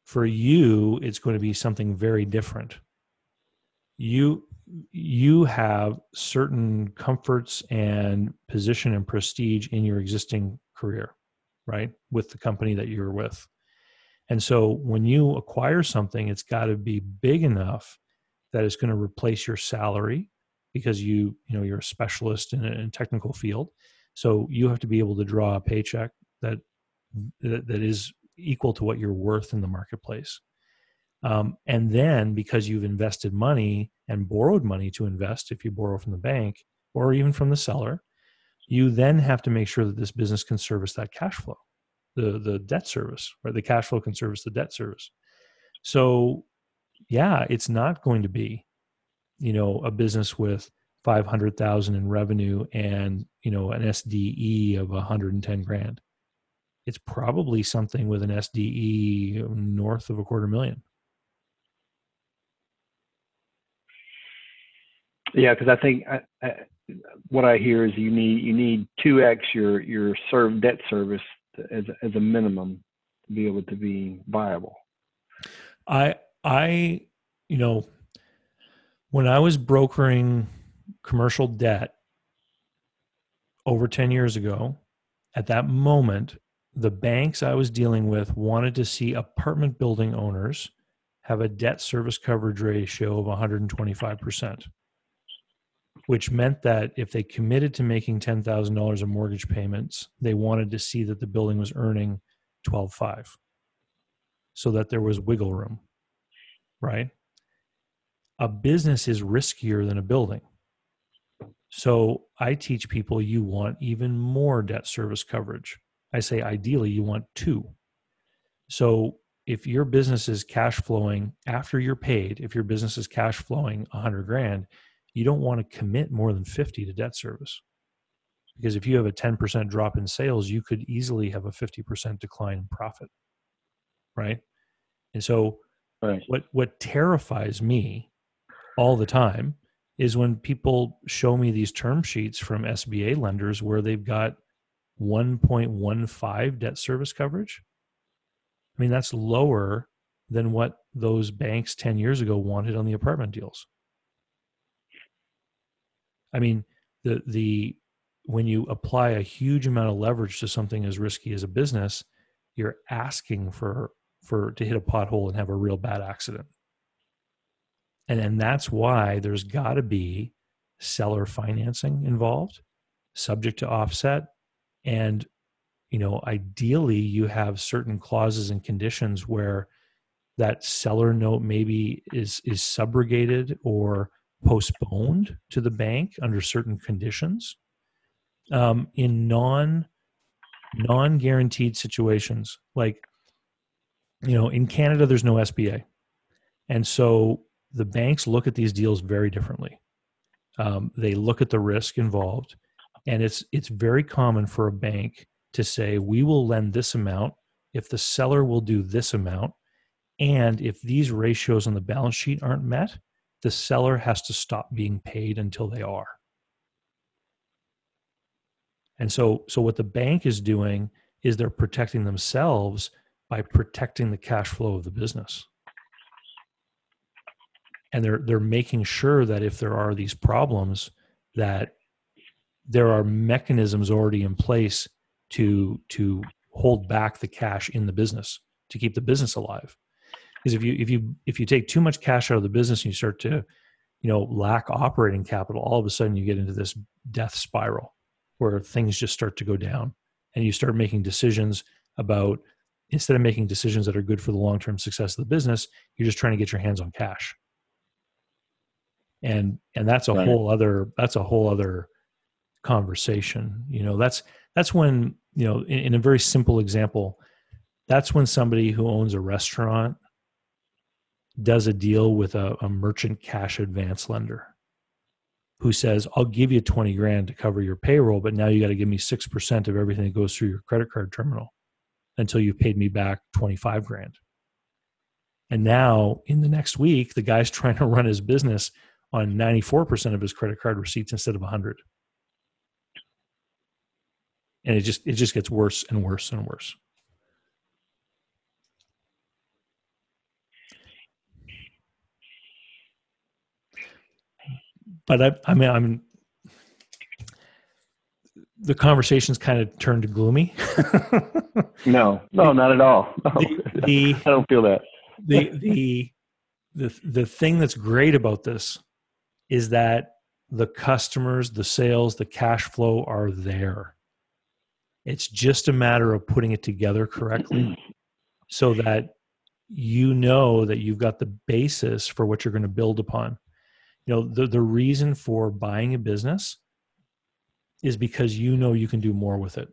Speaker 1: For you, it's going to be something very different. You you have certain comforts and position and prestige in your existing career, right? With the company that you're with and so when you acquire something, it's got to be big enough that it's going to replace your salary because you, you know, you're a specialist in a, in a technical field. So you have to be able to draw a paycheck that that, is equal to what you're worth in the marketplace. Um, and then because you've invested money and borrowed money to invest, if you borrow from the bank or even from the seller, you then have to make sure that this business can service that cash flow the the debt service, right? The cash flow can service the debt service. So, yeah, it's not going to be, you know, a business with five hundred thousand in revenue and you know an SDE of one hundred and ten grand. It's probably something with an SDE north of a quarter million.
Speaker 2: Yeah, because I think I, I, what I hear is you need you need two x your your serve debt service as as a minimum to be able to be viable.
Speaker 1: I I you know when I was brokering commercial debt over 10 years ago, at that moment, the banks I was dealing with wanted to see apartment building owners have a debt service coverage ratio of 125% which meant that if they committed to making $10,000 of mortgage payments, they wanted to see that the building was earning 12.5 so that there was wiggle room, right? A business is riskier than a building. So I teach people you want even more debt service coverage. I say ideally you want two. So if your business is cash flowing after you're paid, if your business is cash flowing 100 grand, you don't want to commit more than 50 to debt service because if you have a 10% drop in sales you could easily have a 50% decline in profit right and so right. what what terrifies me all the time is when people show me these term sheets from SBA lenders where they've got 1.15 debt service coverage i mean that's lower than what those banks 10 years ago wanted on the apartment deals I mean, the the when you apply a huge amount of leverage to something as risky as a business, you're asking for for to hit a pothole and have a real bad accident. And and that's why there's got to be seller financing involved, subject to offset, and you know ideally you have certain clauses and conditions where that seller note maybe is is subrogated or postponed to the bank under certain conditions. Um, in non non guaranteed situations like you know in canada there's no sba and so the banks look at these deals very differently um, they look at the risk involved and it's it's very common for a bank to say we will lend this amount if the seller will do this amount and if these ratios on the balance sheet aren't met the seller has to stop being paid until they are. And so, so what the bank is doing is they're protecting themselves by protecting the cash flow of the business. And they're they're making sure that if there are these problems, that there are mechanisms already in place to to hold back the cash in the business to keep the business alive. Because if you if you if you take too much cash out of the business and you start to you know lack operating capital all of a sudden you get into this death spiral where things just start to go down and you start making decisions about instead of making decisions that are good for the long-term success of the business you're just trying to get your hands on cash and and that's a right. whole other that's a whole other conversation you know that's that's when you know in, in a very simple example that's when somebody who owns a restaurant does a deal with a, a merchant cash advance lender who says, I'll give you 20 grand to cover your payroll, but now you got to give me 6% of everything that goes through your credit card terminal until you've paid me back 25 grand. And now in the next week, the guy's trying to run his business on 94% of his credit card receipts instead of 100. And it just it just gets worse and worse and worse. but I, I mean, I'm the conversation's kind of turned gloomy.
Speaker 2: no, no, not at all. No. The, the, I don't feel that.
Speaker 1: the the the the thing that's great about this is that the customers, the sales, the cash flow are there. It's just a matter of putting it together correctly so that you know that you've got the basis for what you're going to build upon you know the, the reason for buying a business is because you know you can do more with it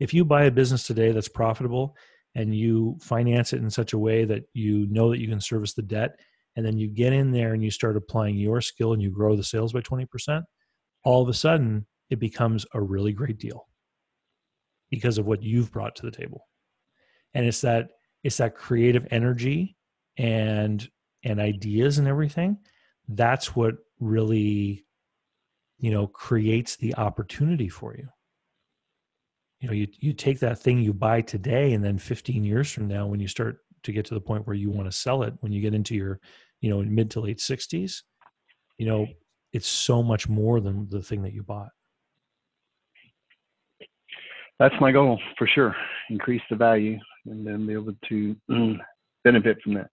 Speaker 1: if you buy a business today that's profitable and you finance it in such a way that you know that you can service the debt and then you get in there and you start applying your skill and you grow the sales by 20% all of a sudden it becomes a really great deal because of what you've brought to the table. And it's that it's that creative energy and and ideas and everything that's what really you know creates the opportunity for you. You know you you take that thing you buy today and then 15 years from now when you start to get to the point where you want to sell it when you get into your you know in mid to late 60s you know it's so much more than the thing that you bought
Speaker 2: that's my goal for sure increase the value and then be able to mm, benefit from that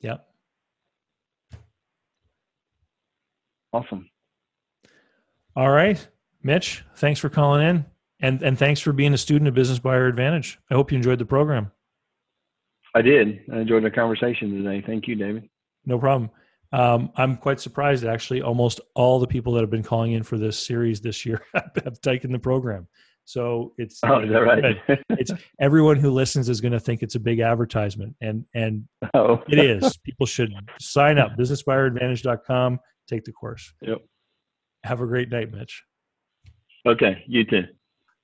Speaker 1: yep
Speaker 2: Awesome.
Speaker 1: All right, Mitch, thanks for calling in. And, and thanks for being a student of Business Buyer Advantage. I hope you enjoyed the program.
Speaker 2: I did. I enjoyed the conversation today. Thank you, David.
Speaker 1: No problem. Um, I'm quite surprised, actually. Almost all the people that have been calling in for this series this year have taken the program. So it's
Speaker 2: oh, is that right?
Speaker 1: it's everyone who listens is going to think it's a big advertisement, and and oh. it is. People should sign up. BusinessBuyerAdvantage.com take the course.
Speaker 2: Yep.
Speaker 1: Have a great night, Mitch.
Speaker 2: Okay. You too.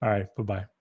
Speaker 1: All right. Bye bye.